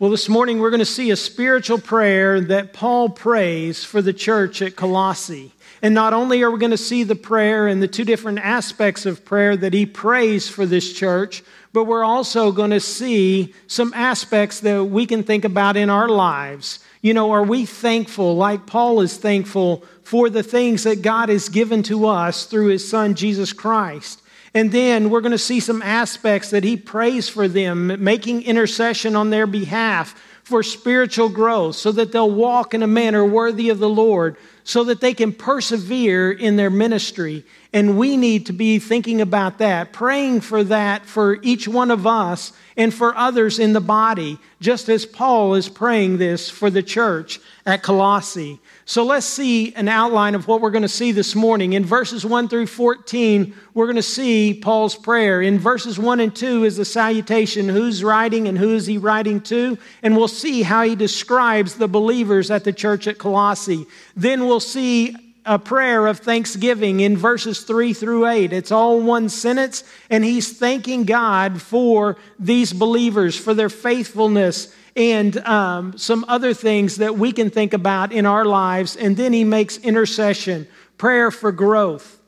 Well, this morning we're going to see a spiritual prayer that Paul prays for the church at Colossae. And not only are we going to see the prayer and the two different aspects of prayer that he prays for this church, but we're also going to see some aspects that we can think about in our lives. You know, are we thankful, like Paul is thankful, for the things that God has given to us through his son, Jesus Christ? And then we're going to see some aspects that he prays for them, making intercession on their behalf for spiritual growth, so that they'll walk in a manner worthy of the Lord, so that they can persevere in their ministry. And we need to be thinking about that, praying for that for each one of us and for others in the body, just as Paul is praying this for the church at Colossae. So let's see an outline of what we're going to see this morning. In verses 1 through 14, we're going to see Paul's prayer. In verses 1 and 2 is the salutation who's writing and who is he writing to. And we'll see how he describes the believers at the church at Colossae. Then we'll see a prayer of thanksgiving in verses 3 through 8. It's all one sentence, and he's thanking God for these believers, for their faithfulness and um, some other things that we can think about in our lives. And then he makes intercession, prayer for growth,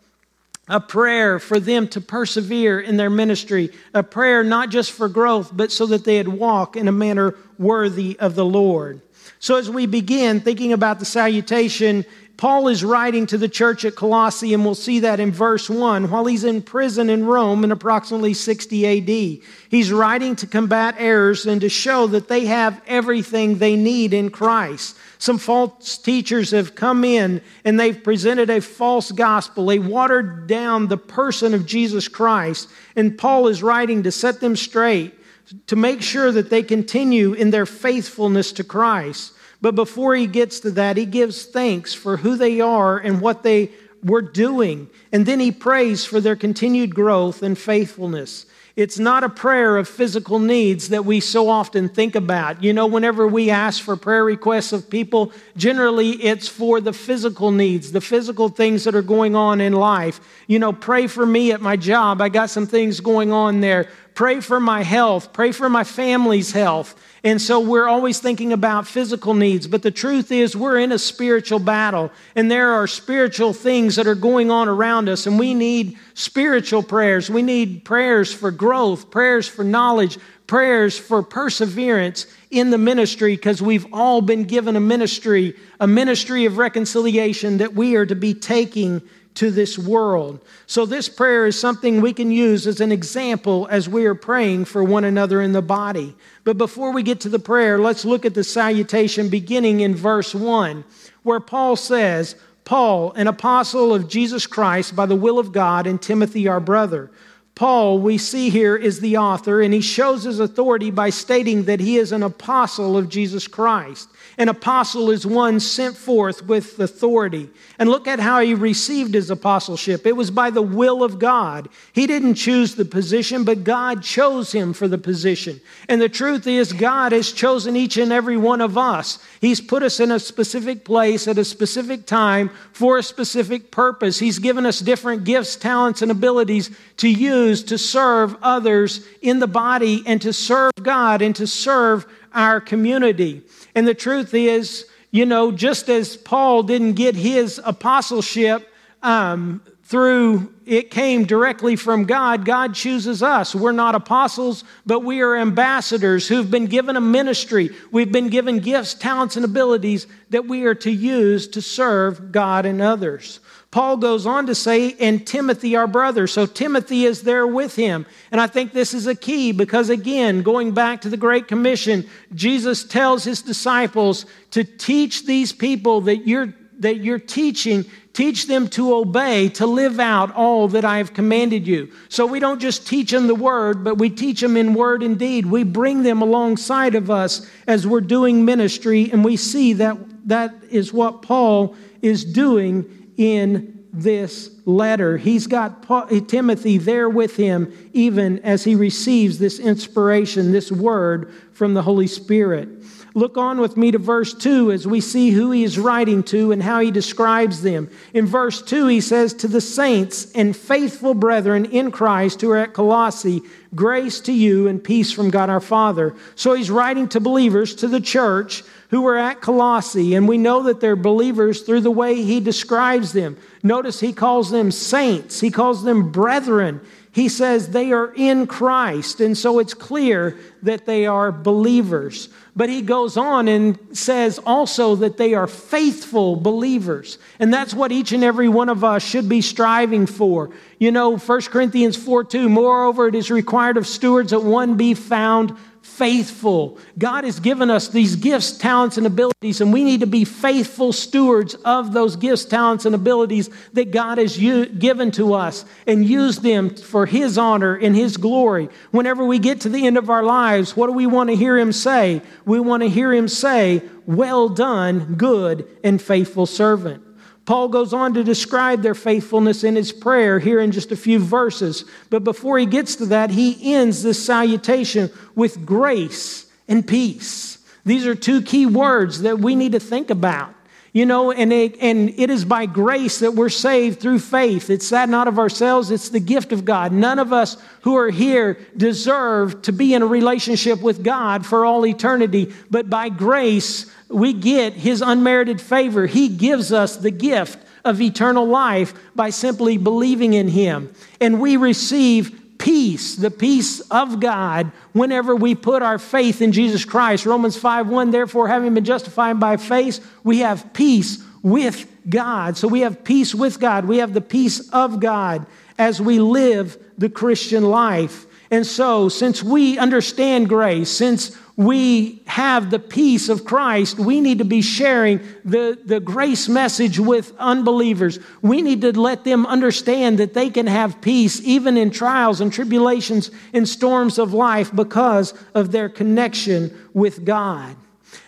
a prayer for them to persevere in their ministry, a prayer not just for growth, but so that they'd walk in a manner worthy of the Lord. So, as we begin thinking about the salutation, Paul is writing to the church at Colossae, and we'll see that in verse 1, while he's in prison in Rome in approximately 60 AD. He's writing to combat errors and to show that they have everything they need in Christ. Some false teachers have come in and they've presented a false gospel. They watered down the person of Jesus Christ. And Paul is writing to set them straight, to make sure that they continue in their faithfulness to Christ. But before he gets to that, he gives thanks for who they are and what they were doing. And then he prays for their continued growth and faithfulness. It's not a prayer of physical needs that we so often think about. You know, whenever we ask for prayer requests of people, generally it's for the physical needs, the physical things that are going on in life. You know, pray for me at my job. I got some things going on there. Pray for my health. Pray for my family's health. And so we're always thinking about physical needs, but the truth is we're in a spiritual battle and there are spiritual things that are going on around us and we need spiritual prayers. We need prayers for growth, prayers for knowledge, prayers for perseverance in the ministry because we've all been given a ministry, a ministry of reconciliation that we are to be taking to this world. So, this prayer is something we can use as an example as we are praying for one another in the body. But before we get to the prayer, let's look at the salutation beginning in verse 1, where Paul says, Paul, an apostle of Jesus Christ by the will of God, and Timothy, our brother. Paul, we see here, is the author, and he shows his authority by stating that he is an apostle of Jesus Christ. An apostle is one sent forth with authority. And look at how he received his apostleship. It was by the will of God. He didn't choose the position, but God chose him for the position. And the truth is, God has chosen each and every one of us. He's put us in a specific place at a specific time for a specific purpose. He's given us different gifts, talents, and abilities to use to serve others in the body and to serve God and to serve our community. And the truth is, you know, just as Paul didn't get his apostleship um, through it came directly from God, God chooses us. We're not apostles, but we are ambassadors who've been given a ministry. We've been given gifts, talents, and abilities that we are to use to serve God and others. Paul goes on to say, and Timothy, our brother. So Timothy is there with him. And I think this is a key because, again, going back to the Great Commission, Jesus tells his disciples to teach these people that you're, that you're teaching, teach them to obey, to live out all that I have commanded you. So we don't just teach them the word, but we teach them in word and deed. We bring them alongside of us as we're doing ministry, and we see that that is what Paul is doing in this letter. He's got Timothy there with him, even as he receives this inspiration, this word from the Holy Spirit. Look on with me to verse 2 as we see who he is writing to and how he describes them. In verse 2, he says, To the saints and faithful brethren in Christ who are at Colossae, grace to you and peace from God our Father. So he's writing to believers, to the church who were at Colossae, and we know that they're believers through the way he describes them. Notice he calls them saints, he calls them brethren he says they are in Christ. And so it's clear that they are believers. But he goes on and says also that they are faithful believers. And that's what each and every one of us should be striving for. You know, 1 Corinthians 4 2, moreover, it is required of stewards that one be found faithful. God has given us these gifts, talents, and abilities, and we need to be faithful stewards of those gifts, talents, and abilities that God has u- given to us and use them for His honor and His glory. Whenever we get to the end of our lives, what do we want to hear Him say? We want to hear Him say, Well done, good and faithful servant. Paul goes on to describe their faithfulness in his prayer here in just a few verses. But before he gets to that, he ends this salutation with grace and peace. These are two key words that we need to think about. You know, and it, and it is by grace that we're saved through faith. It's that not of ourselves, it's the gift of God. None of us who are here deserve to be in a relationship with God for all eternity, but by grace, we get His unmerited favor. He gives us the gift of eternal life by simply believing in Him. And we receive peace, the peace of God, whenever we put our faith in Jesus Christ. Romans 5 1, therefore, having been justified by faith, we have peace with God. So we have peace with God. We have the peace of God as we live the Christian life. And so, since we understand grace, since we have the peace of Christ, we need to be sharing the, the grace message with unbelievers. We need to let them understand that they can have peace even in trials and tribulations and storms of life because of their connection with God.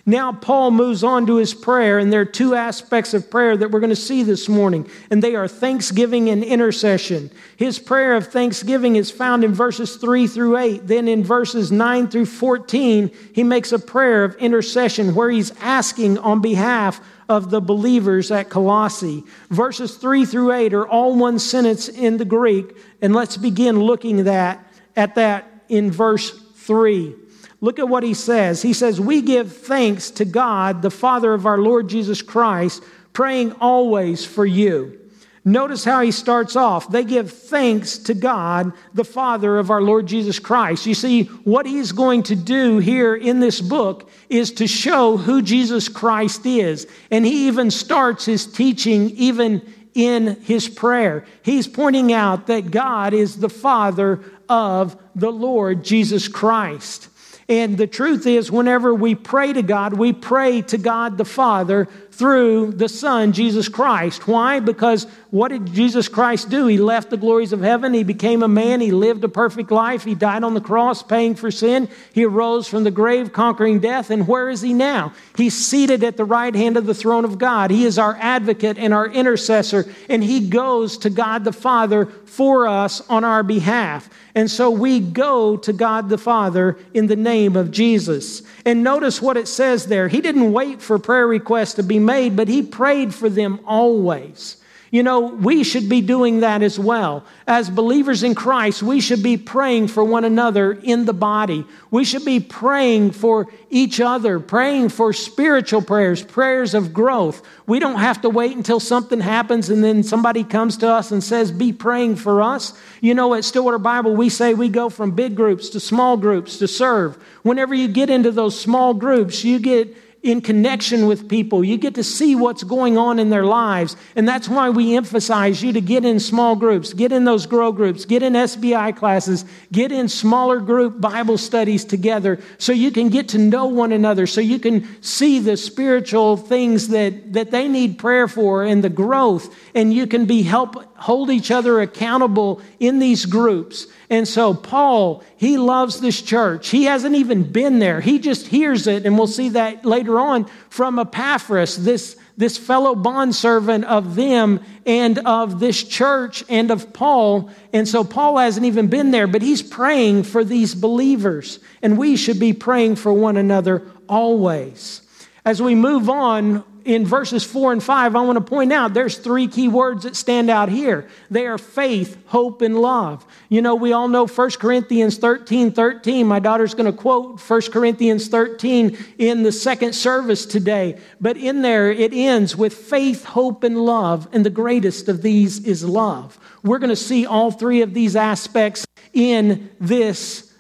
Now, Paul moves on to his prayer, and there are two aspects of prayer that we're going to see this morning, and they are thanksgiving and intercession. His prayer of thanksgiving is found in verses 3 through 8. Then, in verses 9 through 14, he makes a prayer of intercession where he's asking on behalf of the believers at Colossae. Verses 3 through 8 are all one sentence in the Greek, and let's begin looking that, at that in verse 3. Look at what he says. He says, We give thanks to God, the Father of our Lord Jesus Christ, praying always for you. Notice how he starts off. They give thanks to God, the Father of our Lord Jesus Christ. You see, what he's going to do here in this book is to show who Jesus Christ is. And he even starts his teaching even in his prayer. He's pointing out that God is the Father of the Lord Jesus Christ. And the truth is, whenever we pray to God, we pray to God the Father through the Son, Jesus Christ. Why? Because what did Jesus Christ do? He left the glories of heaven. He became a man. He lived a perfect life. He died on the cross, paying for sin. He arose from the grave, conquering death. And where is he now? He's seated at the right hand of the throne of God. He is our advocate and our intercessor, and he goes to God the Father for us on our behalf. And so we go to God the Father in the name of Jesus. And notice what it says there. He didn't wait for prayer requests to be made, but he prayed for them always. You know, we should be doing that as well. As believers in Christ, we should be praying for one another in the body. We should be praying for each other, praying for spiritual prayers, prayers of growth. We don't have to wait until something happens and then somebody comes to us and says, Be praying for us. You know, at Stillwater Bible, we say we go from big groups to small groups to serve. Whenever you get into those small groups, you get in connection with people. You get to see what's going on in their lives. And that's why we emphasize you to get in small groups, get in those grow groups, get in SBI classes, get in smaller group Bible studies together so you can get to know one another, so you can see the spiritual things that, that they need prayer for and the growth. And you can be help hold each other accountable in these groups. And so, Paul, he loves this church. He hasn't even been there. He just hears it, and we'll see that later on from Epaphras, this, this fellow bondservant of them and of this church and of Paul. And so Paul hasn't even been there, but he's praying for these believers. And we should be praying for one another always. As we move on, in verses 4 and 5, I want to point out there's three key words that stand out here. They are faith, hope, and love. You know, we all know 1 Corinthians 13 13. My daughter's going to quote 1 Corinthians 13 in the second service today. But in there, it ends with faith, hope, and love. And the greatest of these is love. We're going to see all three of these aspects in this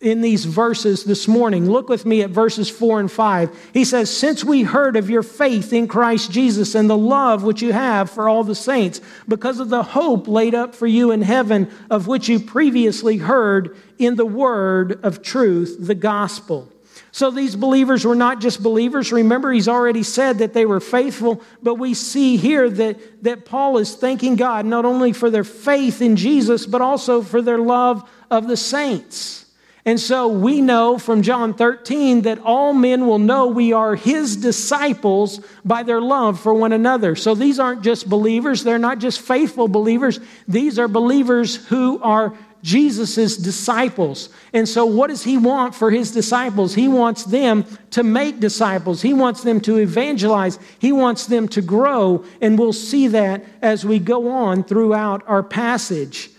in these verses this morning. Look with me at verses 4 and 5. He says, Since we heard of your faith in Christ Jesus and the love which you have for all the saints, because of the hope laid up for you in heaven, of which you previously heard in the word of truth, the gospel. So these believers were not just believers. Remember, he's already said that they were faithful, but we see here that, that Paul is thanking God not only for their faith in Jesus, but also for their love of the saints. And so we know from John 13 that all men will know we are his disciples by their love for one another. So these aren't just believers, they're not just faithful believers, these are believers who are Jesus' disciples. And so, what does he want for his disciples? He wants them to make disciples, he wants them to evangelize, he wants them to grow. And we'll see that as we go on throughout our passage.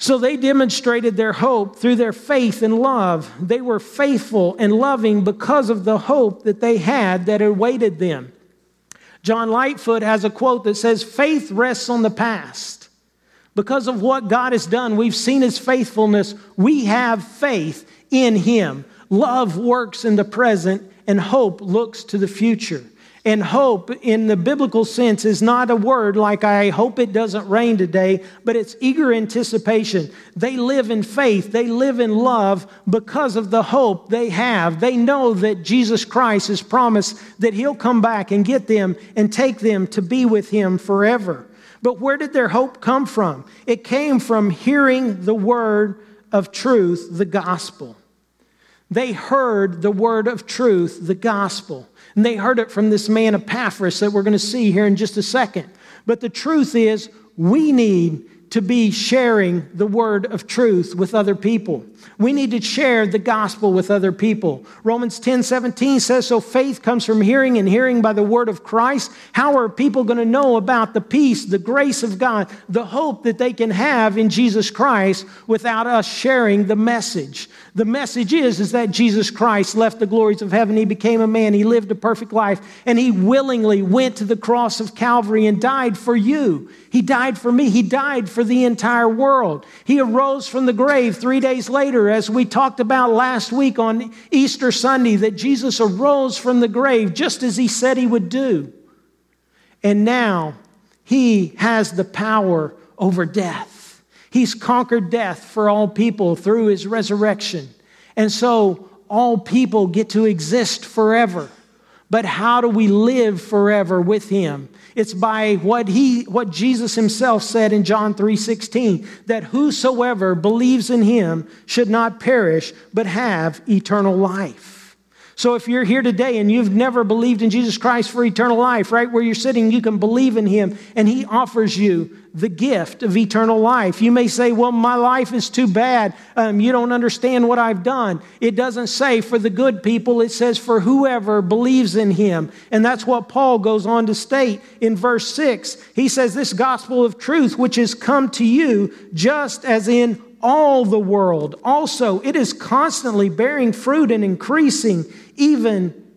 So they demonstrated their hope through their faith and love. They were faithful and loving because of the hope that they had that awaited them. John Lightfoot has a quote that says, Faith rests on the past. Because of what God has done, we've seen his faithfulness. We have faith in him. Love works in the present, and hope looks to the future. And hope, in the biblical sense, is not a word like, I hope it doesn't rain today, but it's eager anticipation. They live in faith, they live in love because of the hope they have. They know that Jesus Christ has promised that He'll come back and get them and take them to be with Him forever. But where did their hope come from? It came from hearing the word of truth, the gospel. They heard the word of truth, the gospel. And they heard it from this man Epaphras that we're going to see here in just a second. But the truth is, we need to be sharing the word of truth with other people. We need to share the gospel with other people. Romans 10 17 says, So faith comes from hearing, and hearing by the word of Christ. How are people going to know about the peace, the grace of God, the hope that they can have in Jesus Christ without us sharing the message? The message is, is that Jesus Christ left the glories of heaven. He became a man. He lived a perfect life, and he willingly went to the cross of Calvary and died for you. He died for me. He died for the entire world. He arose from the grave three days later, as we talked about last week on Easter Sunday, that Jesus arose from the grave just as he said he would do. And now he has the power over death. He's conquered death for all people through his resurrection. And so all people get to exist forever. But how do we live forever with him? It's by what he what Jesus himself said in John 3:16 that whosoever believes in him should not perish but have eternal life. So if you're here today and you've never believed in Jesus Christ for eternal life, right where you're sitting, you can believe in him and he offers you the gift of eternal life. You may say, Well, my life is too bad. Um, you don't understand what I've done. It doesn't say for the good people, it says for whoever believes in him. And that's what Paul goes on to state in verse 6. He says, This gospel of truth, which has come to you, just as in all the world. Also, it is constantly bearing fruit and increasing, even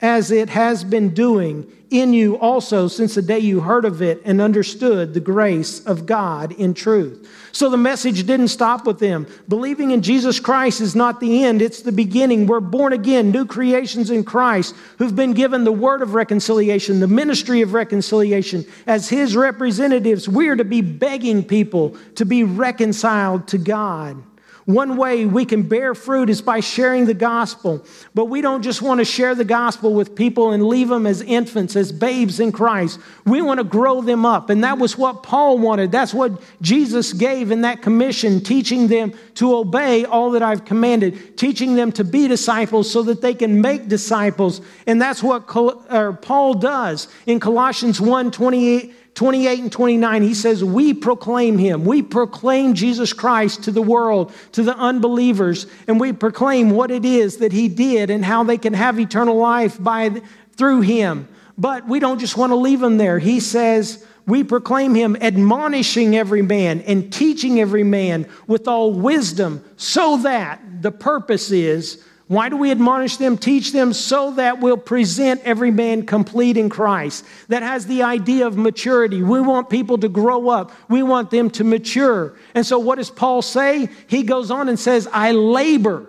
as it has been doing in you also since the day you heard of it and understood the grace of God in truth. So the message didn't stop with them. Believing in Jesus Christ is not the end, it's the beginning. We're born again, new creations in Christ who've been given the word of reconciliation, the ministry of reconciliation. As his representatives, we're to be begging people to be reconciled to God. One way we can bear fruit is by sharing the gospel. But we don't just want to share the gospel with people and leave them as infants, as babes in Christ. We want to grow them up. And that was what Paul wanted. That's what Jesus gave in that commission, teaching them to obey all that I've commanded, teaching them to be disciples so that they can make disciples. And that's what Paul does in Colossians 1 28 28 and 29, he says, We proclaim him. We proclaim Jesus Christ to the world, to the unbelievers, and we proclaim what it is that he did and how they can have eternal life by, through him. But we don't just want to leave him there. He says, we proclaim him admonishing every man and teaching every man with all wisdom, so that the purpose is why do we admonish them, teach them, so that we'll present every man complete in Christ? That has the idea of maturity. We want people to grow up, we want them to mature. And so, what does Paul say? He goes on and says, I labor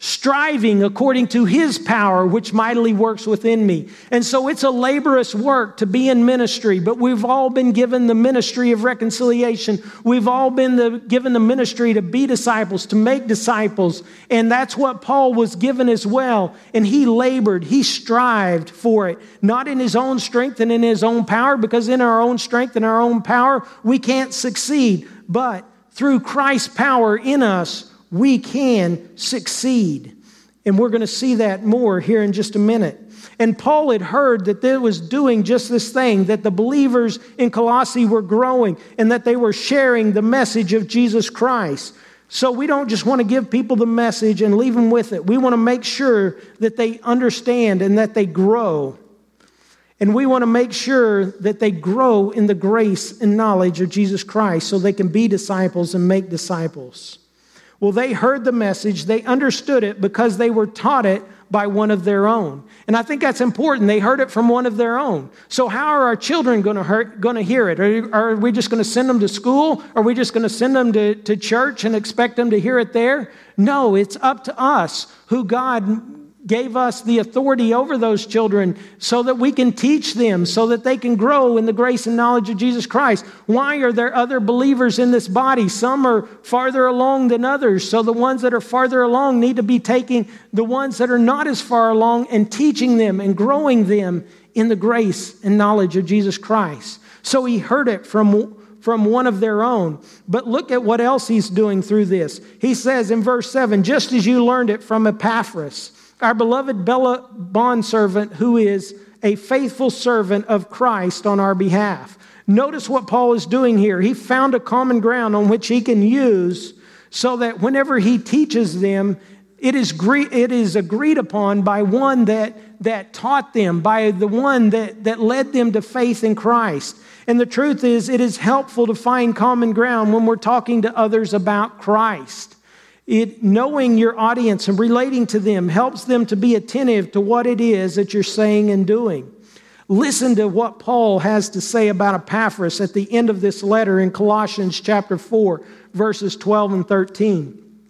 striving according to his power, which mightily works within me. And so it's a laborious work to be in ministry, but we've all been given the ministry of reconciliation. We've all been the, given the ministry to be disciples, to make disciples. And that's what Paul was given as well. And he labored, he strived for it, not in his own strength and in his own power, because in our own strength and our own power, we can't succeed. But through Christ's power in us, we can succeed. And we're going to see that more here in just a minute. And Paul had heard that they was doing just this thing, that the believers in Colossae were growing and that they were sharing the message of Jesus Christ. So we don't just want to give people the message and leave them with it. We want to make sure that they understand and that they grow. And we want to make sure that they grow in the grace and knowledge of Jesus Christ so they can be disciples and make disciples. Well, they heard the message, they understood it because they were taught it by one of their own. And I think that's important. They heard it from one of their own. So, how are our children going to, hear it? Are, are we just going to send them to school? Are we just going to send them to, to church and expect them to hear it there? No, it's up to us who God gave us the authority over those children so that we can teach them, so that they can grow in the grace and knowledge of Jesus Christ. Why are there other believers in this body? Some are farther along than others. So the ones that are farther along need to be taking the ones that are not as far along and teaching them and growing them in the grace and knowledge of Jesus Christ. So he heard it from from one of their own. But look at what else he's doing through this. He says in verse 7 just as you learned it from Epaphras, our beloved Bella bondservant, who is a faithful servant of Christ on our behalf. Notice what Paul is doing here. He found a common ground on which he can use so that whenever he teaches them, it is, it is agreed upon by one that, that taught them, by the one that, that led them to faith in Christ. And the truth is, it is helpful to find common ground when we're talking to others about Christ. It, knowing your audience and relating to them helps them to be attentive to what it is that you're saying and doing. Listen to what Paul has to say about Epaphras at the end of this letter in Colossians chapter 4, verses 12 and 13.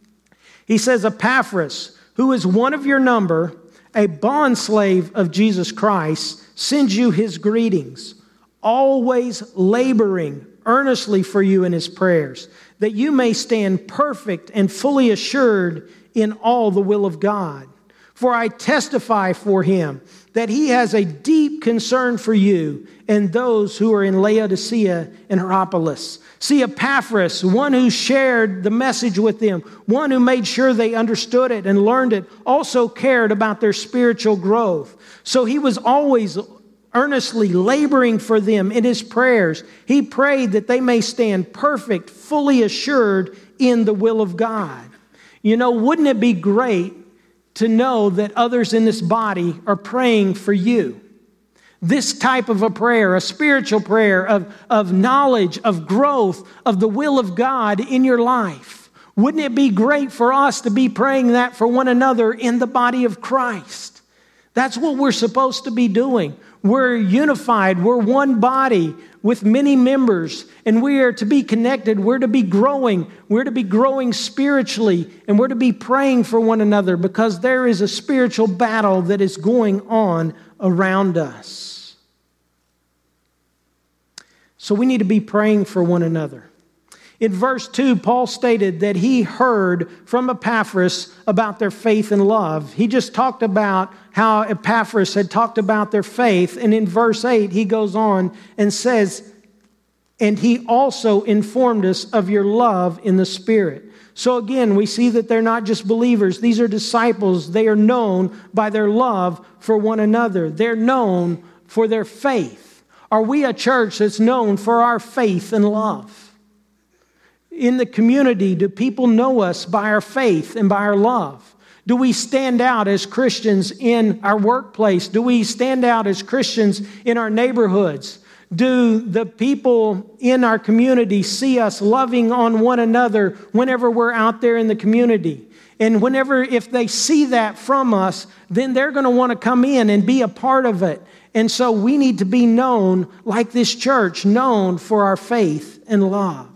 He says, Epaphras, who is one of your number, a bondslave of Jesus Christ, sends you his greetings, always laboring earnestly for you in his prayers that you may stand perfect and fully assured in all the will of God. For I testify for him that he has a deep concern for you and those who are in Laodicea and Hierapolis. See, Epaphras, one who shared the message with them, one who made sure they understood it and learned it, also cared about their spiritual growth. So he was always earnestly laboring for them in his prayers. He prayed that they may stand perfect, fully assured in the will of God. You know, wouldn't it be great to know that others in this body are praying for you? This type of a prayer, a spiritual prayer of, of knowledge, of growth, of the will of God in your life. Wouldn't it be great for us to be praying that for one another in the body of Christ? That's what we're supposed to be doing. We're unified. We're one body with many members, and we are to be connected. We're to be growing. We're to be growing spiritually, and we're to be praying for one another because there is a spiritual battle that is going on around us. So we need to be praying for one another. In verse 2, Paul stated that he heard from Epaphras about their faith and love. He just talked about how Epaphras had talked about their faith. And in verse 8, he goes on and says, And he also informed us of your love in the Spirit. So again, we see that they're not just believers, these are disciples. They are known by their love for one another, they're known for their faith. Are we a church that's known for our faith and love? In the community, do people know us by our faith and by our love? Do we stand out as Christians in our workplace? Do we stand out as Christians in our neighborhoods? Do the people in our community see us loving on one another whenever we're out there in the community? And whenever, if they see that from us, then they're going to want to come in and be a part of it. And so we need to be known like this church, known for our faith and love.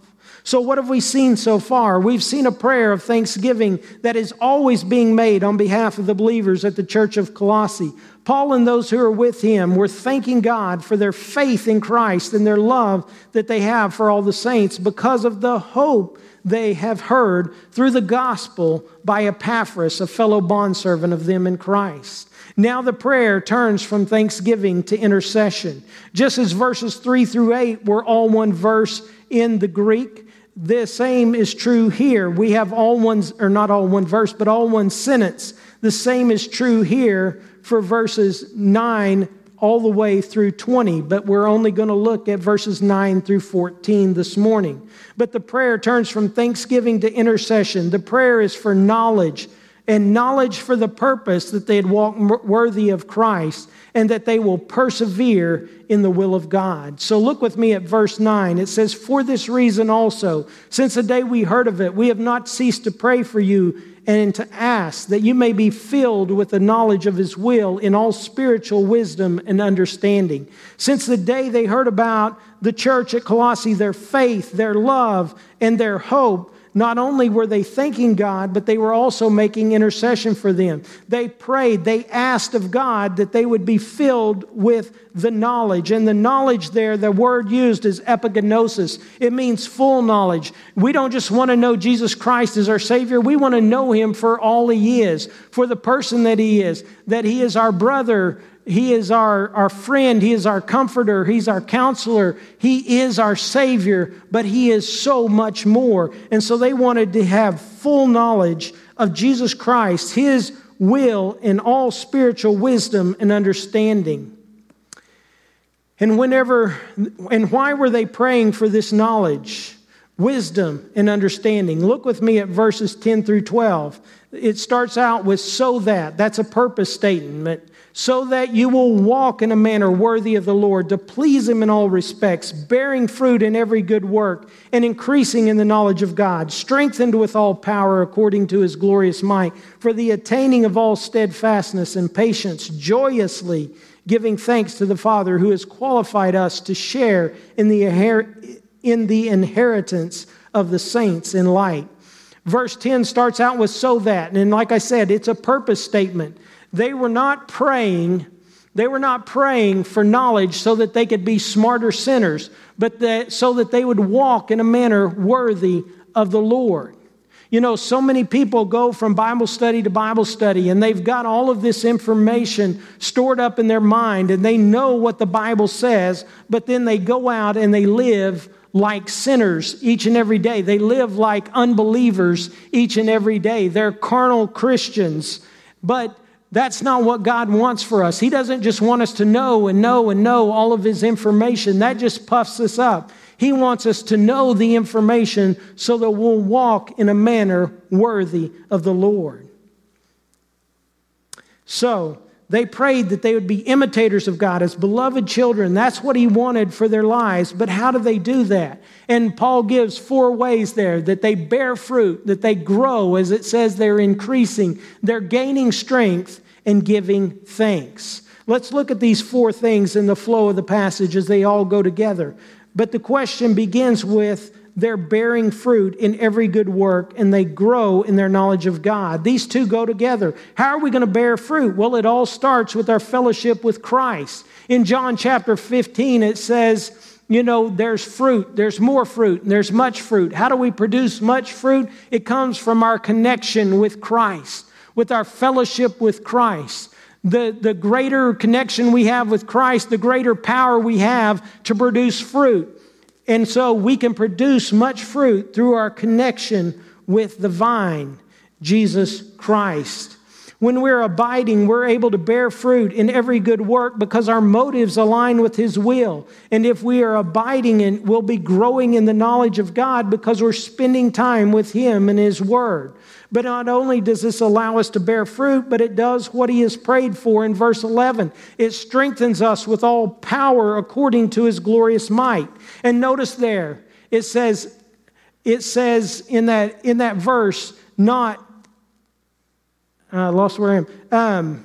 So, what have we seen so far? We've seen a prayer of thanksgiving that is always being made on behalf of the believers at the church of Colossae. Paul and those who are with him were thanking God for their faith in Christ and their love that they have for all the saints because of the hope they have heard through the gospel by Epaphras, a fellow bondservant of them in Christ. Now the prayer turns from thanksgiving to intercession. Just as verses 3 through 8 were all one verse in the Greek, the same is true here. We have all one's, or not all one verse, but all one sentence. The same is true here for verses 9 all the way through 20, but we're only going to look at verses 9 through 14 this morning. But the prayer turns from thanksgiving to intercession. The prayer is for knowledge, and knowledge for the purpose that they'd walk worthy of Christ and that they will persevere in the will of God. So look with me at verse 9. It says, For this reason also, since the day we heard of it, we have not ceased to pray for you and to ask that you may be filled with the knowledge of his will in all spiritual wisdom and understanding. Since the day they heard about the church at Colossae, their faith, their love, and their hope, not only were they thanking God, but they were also making intercession for them. They prayed, they asked of God that they would be filled with the knowledge. And the knowledge there, the word used is epignosis. It means full knowledge. We don't just want to know Jesus Christ as our Savior, we want to know Him for all He is, for the person that He is, that He is our brother, he is our, our friend. He is our comforter. He's our counselor. He is our Savior, but He is so much more. And so they wanted to have full knowledge of Jesus Christ, His will, and all spiritual wisdom and understanding. And whenever, and why were they praying for this knowledge, wisdom, and understanding? Look with me at verses 10 through 12. It starts out with so that. That's a purpose statement so that you will walk in a manner worthy of the Lord, to please Him in all respects, bearing fruit in every good work, and increasing in the knowledge of God, strengthened with all power according to His glorious might, for the attaining of all steadfastness and patience, joyously giving thanks to the Father who has qualified us to share in the, in the inheritance of the saints in light. Verse 10 starts out with so that, and like I said, it's a purpose statement. They were not praying, they were not praying for knowledge so that they could be smarter sinners, but that, so that they would walk in a manner worthy of the Lord. You know, so many people go from Bible study to Bible study and they've got all of this information stored up in their mind and they know what the Bible says, but then they go out and they live like sinners each and every day. They live like unbelievers each and every day. They're carnal Christians. But that's not what God wants for us. He doesn't just want us to know and know and know all of His information. That just puffs us up. He wants us to know the information so that we'll walk in a manner worthy of the Lord. So, they prayed that they would be imitators of God as beloved children. That's what he wanted for their lives. But how do they do that? And Paul gives four ways there that they bear fruit, that they grow, as it says they're increasing, they're gaining strength, and giving thanks. Let's look at these four things in the flow of the passage as they all go together. But the question begins with they're bearing fruit in every good work and they grow in their knowledge of God. These two go together. How are we going to bear fruit? Well, it all starts with our fellowship with Christ. In John chapter 15, it says, you know, there's fruit, there's more fruit, and there's much fruit. How do we produce much fruit? It comes from our connection with Christ, with our fellowship with Christ. The, the greater connection we have with Christ, the greater power we have to produce fruit. And so we can produce much fruit through our connection with the vine, Jesus Christ. When we're abiding, we're able to bear fruit in every good work because our motives align with His will. And if we are abiding in, we'll be growing in the knowledge of God because we're spending time with Him and His Word. But not only does this allow us to bear fruit, but it does what He has prayed for in verse 11. It strengthens us with all power according to His glorious might. And notice there, it says, it says in that, in that verse, not I uh, lost where I am. Um,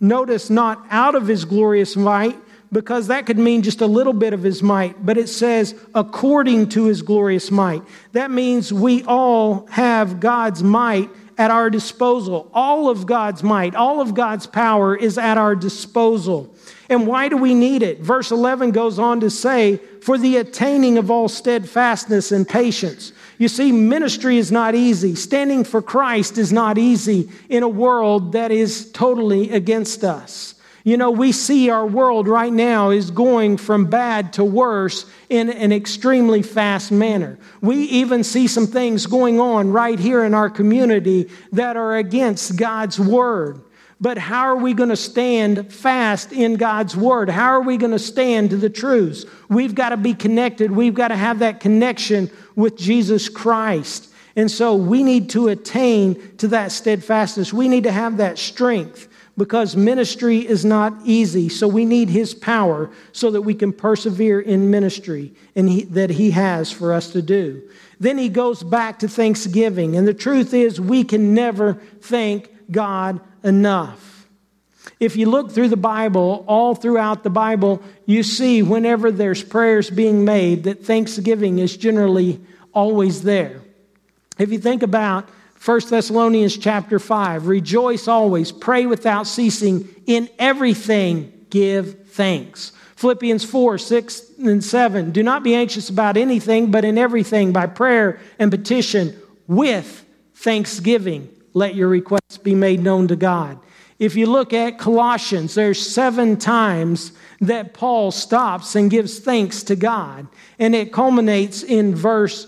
notice not out of his glorious might, because that could mean just a little bit of his might, but it says according to his glorious might. That means we all have God's might at our disposal. All of God's might, all of God's power is at our disposal. And why do we need it? Verse 11 goes on to say, for the attaining of all steadfastness and patience. You see, ministry is not easy. Standing for Christ is not easy in a world that is totally against us. You know, we see our world right now is going from bad to worse in an extremely fast manner. We even see some things going on right here in our community that are against God's word. But how are we going to stand fast in God's word? How are we going to stand to the truths? We've got to be connected. We've got to have that connection with Jesus Christ. And so we need to attain to that steadfastness. We need to have that strength because ministry is not easy. So we need his power so that we can persevere in ministry and he, that he has for us to do. Then he goes back to thanksgiving. And the truth is, we can never thank God enough. If you look through the Bible, all throughout the Bible, you see whenever there's prayers being made that thanksgiving is generally always there. If you think about 1 Thessalonians chapter 5, rejoice always, pray without ceasing, in everything give thanks. Philippians 4, 6 and 7, do not be anxious about anything, but in everything by prayer and petition with thanksgiving let your requests be made known to God. If you look at Colossians, there's seven times that Paul stops and gives thanks to God. And it culminates in verse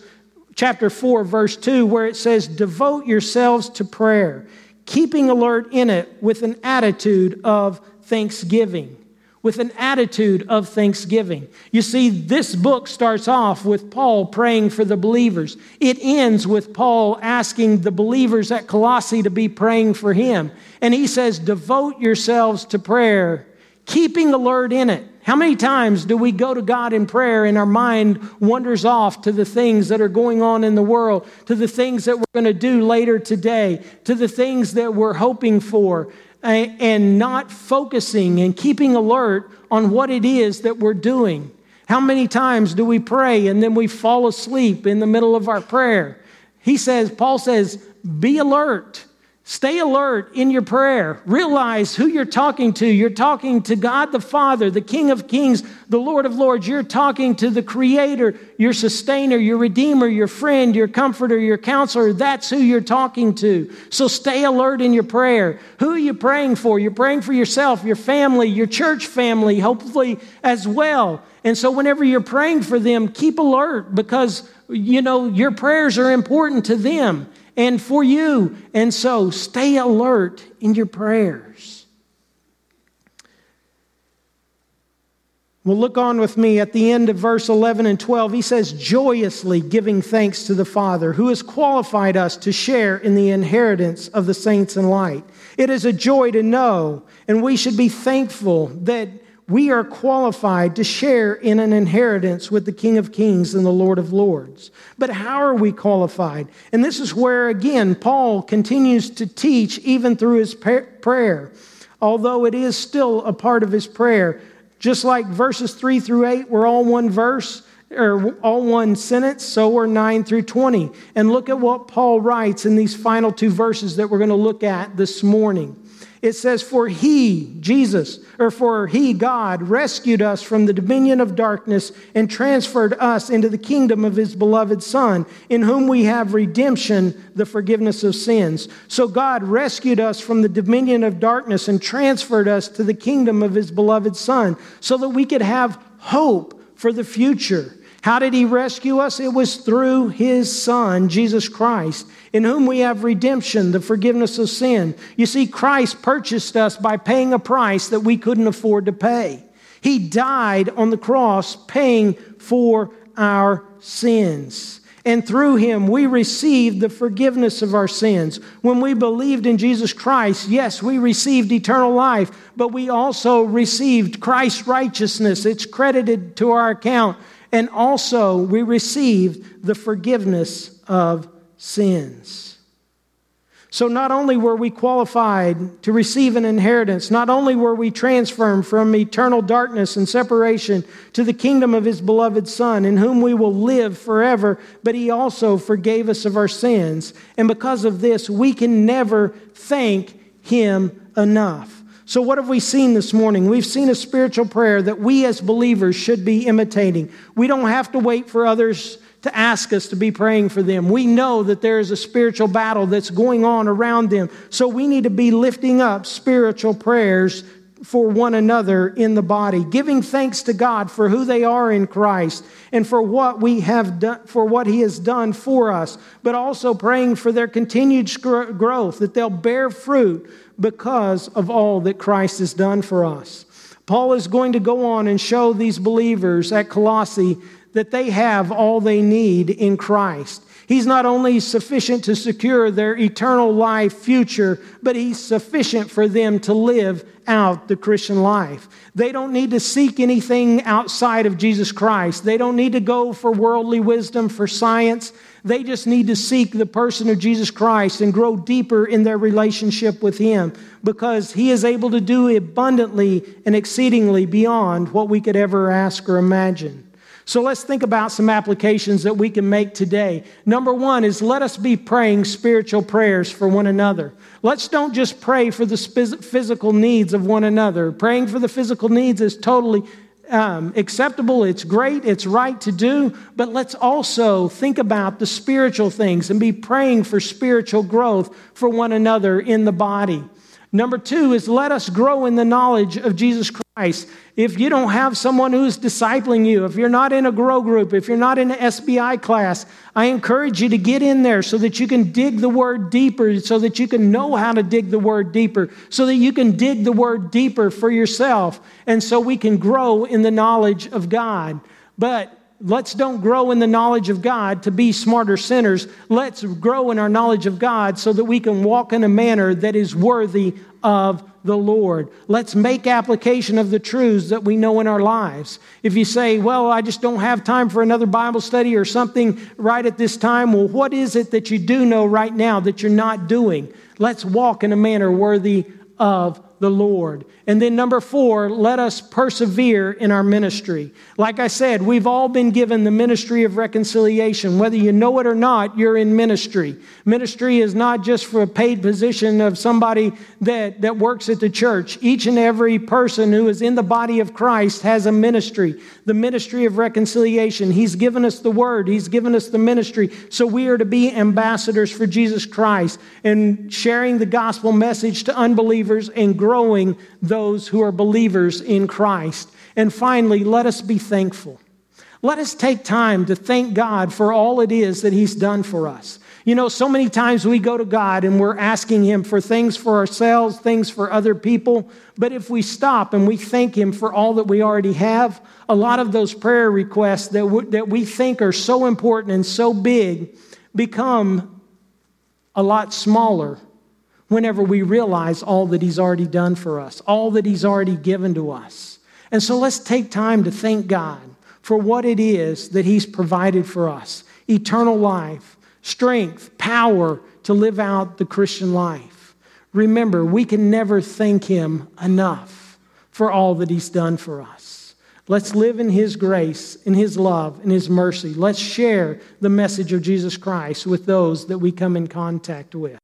chapter 4 verse 2 where it says devote yourselves to prayer, keeping alert in it with an attitude of thanksgiving with an attitude of thanksgiving. You see, this book starts off with Paul praying for the believers. It ends with Paul asking the believers at Colossae to be praying for him. And he says, Devote yourselves to prayer, keeping alert in it. How many times do we go to God in prayer and our mind wanders off to the things that are going on in the world, to the things that we're going to do later today, to the things that we're hoping for? And not focusing and keeping alert on what it is that we're doing. How many times do we pray and then we fall asleep in the middle of our prayer? He says, Paul says, be alert. Stay alert in your prayer. Realize who you're talking to. You're talking to God the Father, the King of Kings, the Lord of Lords. You're talking to the Creator, your sustainer, your Redeemer, your friend, your comforter, your counselor. That's who you're talking to. So stay alert in your prayer. Who are you praying for? You're praying for yourself, your family, your church family, hopefully as well. And so whenever you're praying for them, keep alert because, you know, your prayers are important to them and for you. And so stay alert in your prayers. Well, look on with me at the end of verse 11 and 12. He says, joyously giving thanks to the Father who has qualified us to share in the inheritance of the saints in light. It is a joy to know, and we should be thankful that we are qualified to share in an inheritance with the King of Kings and the Lord of Lords. But how are we qualified? And this is where, again, Paul continues to teach even through his prayer, although it is still a part of his prayer. Just like verses 3 through 8 were all one verse, or all one sentence, so are 9 through 20. And look at what Paul writes in these final two verses that we're going to look at this morning. It says, For he, Jesus, or for he, God, rescued us from the dominion of darkness and transferred us into the kingdom of his beloved Son, in whom we have redemption, the forgiveness of sins. So God rescued us from the dominion of darkness and transferred us to the kingdom of his beloved Son, so that we could have hope for the future. How did he rescue us? It was through his Son, Jesus Christ, in whom we have redemption, the forgiveness of sin. You see, Christ purchased us by paying a price that we couldn't afford to pay. He died on the cross, paying for our sins. And through him, we received the forgiveness of our sins. When we believed in Jesus Christ, yes, we received eternal life, but we also received Christ's righteousness. It's credited to our account and also we received the forgiveness of sins. So, not only were we qualified to receive an inheritance, not only were we transferred from eternal darkness and separation to the kingdom of His beloved Son, in whom we will live forever, but He also forgave us of our sins. And because of this, we can never thank Him enough. So, what have we seen this morning? We've seen a spiritual prayer that we as believers should be imitating. We don't have to wait for others to ask us to be praying for them. We know that there is a spiritual battle that's going on around them. So, we need to be lifting up spiritual prayers for one another in the body, giving thanks to God for who they are in Christ and for what we have done, for what He has done for us, but also praying for their continued growth, that they'll bear fruit because of all that Christ has done for us. Paul is going to go on and show these believers at Colossae that they have all they need in Christ. He's not only sufficient to secure their eternal life future, but He's sufficient for them to live out the Christian life. They don't need to seek anything outside of Jesus Christ. They don't need to go for worldly wisdom, for science. They just need to seek the person of Jesus Christ and grow deeper in their relationship with Him because He is able to do abundantly and exceedingly beyond what we could ever ask or imagine. So let's think about some applications that we can make today. Number one is let us be praying spiritual prayers for one another. Let's don't just pray for the physical needs of one another. Praying for the physical needs is totally um, acceptable, it's great, it's right to do, but let's also think about the spiritual things and be praying for spiritual growth for one another in the body. Number two is let us grow in the knowledge of Jesus Christ. If you don't have someone who's discipling you, if you're not in a grow group, if you're not in an SBI class, I encourage you to get in there so that you can dig the word deeper, so that you can know how to dig the word deeper, so that you can dig the word deeper for yourself, and so we can grow in the knowledge of God. But let's don't grow in the knowledge of God to be smarter sinners. Let's grow in our knowledge of God so that we can walk in a manner that is worthy of the Lord. Let's make application of the truths that we know in our lives. If you say, Well, I just don't have time for another Bible study or something right at this time, well, what is it that you do know right now that you're not doing? Let's walk in a manner worthy of the Lord. And then, number four, let us persevere in our ministry. Like I said, we've all been given the ministry of reconciliation. Whether you know it or not, you're in ministry. Ministry is not just for a paid position of somebody that, that works at the church. Each and every person who is in the body of Christ has a ministry, the ministry of reconciliation. He's given us the word, He's given us the ministry. So we are to be ambassadors for Jesus Christ and sharing the gospel message to unbelievers and growing those who are believers in Christ. And finally, let us be thankful. Let us take time to thank God for all it is that He's done for us. You know, so many times we go to God and we're asking Him for things for ourselves, things for other people. But if we stop and we thank Him for all that we already have, a lot of those prayer requests that, w- that we think are so important and so big become a lot smaller whenever we realize all that He's already done for us, all that He's already given to us. And so let's take time to thank God for what it is that He's provided for us eternal life, strength, power to live out the Christian life. Remember, we can never thank Him enough for all that He's done for us. Let's live in His grace, in His love, in His mercy. Let's share the message of Jesus Christ with those that we come in contact with.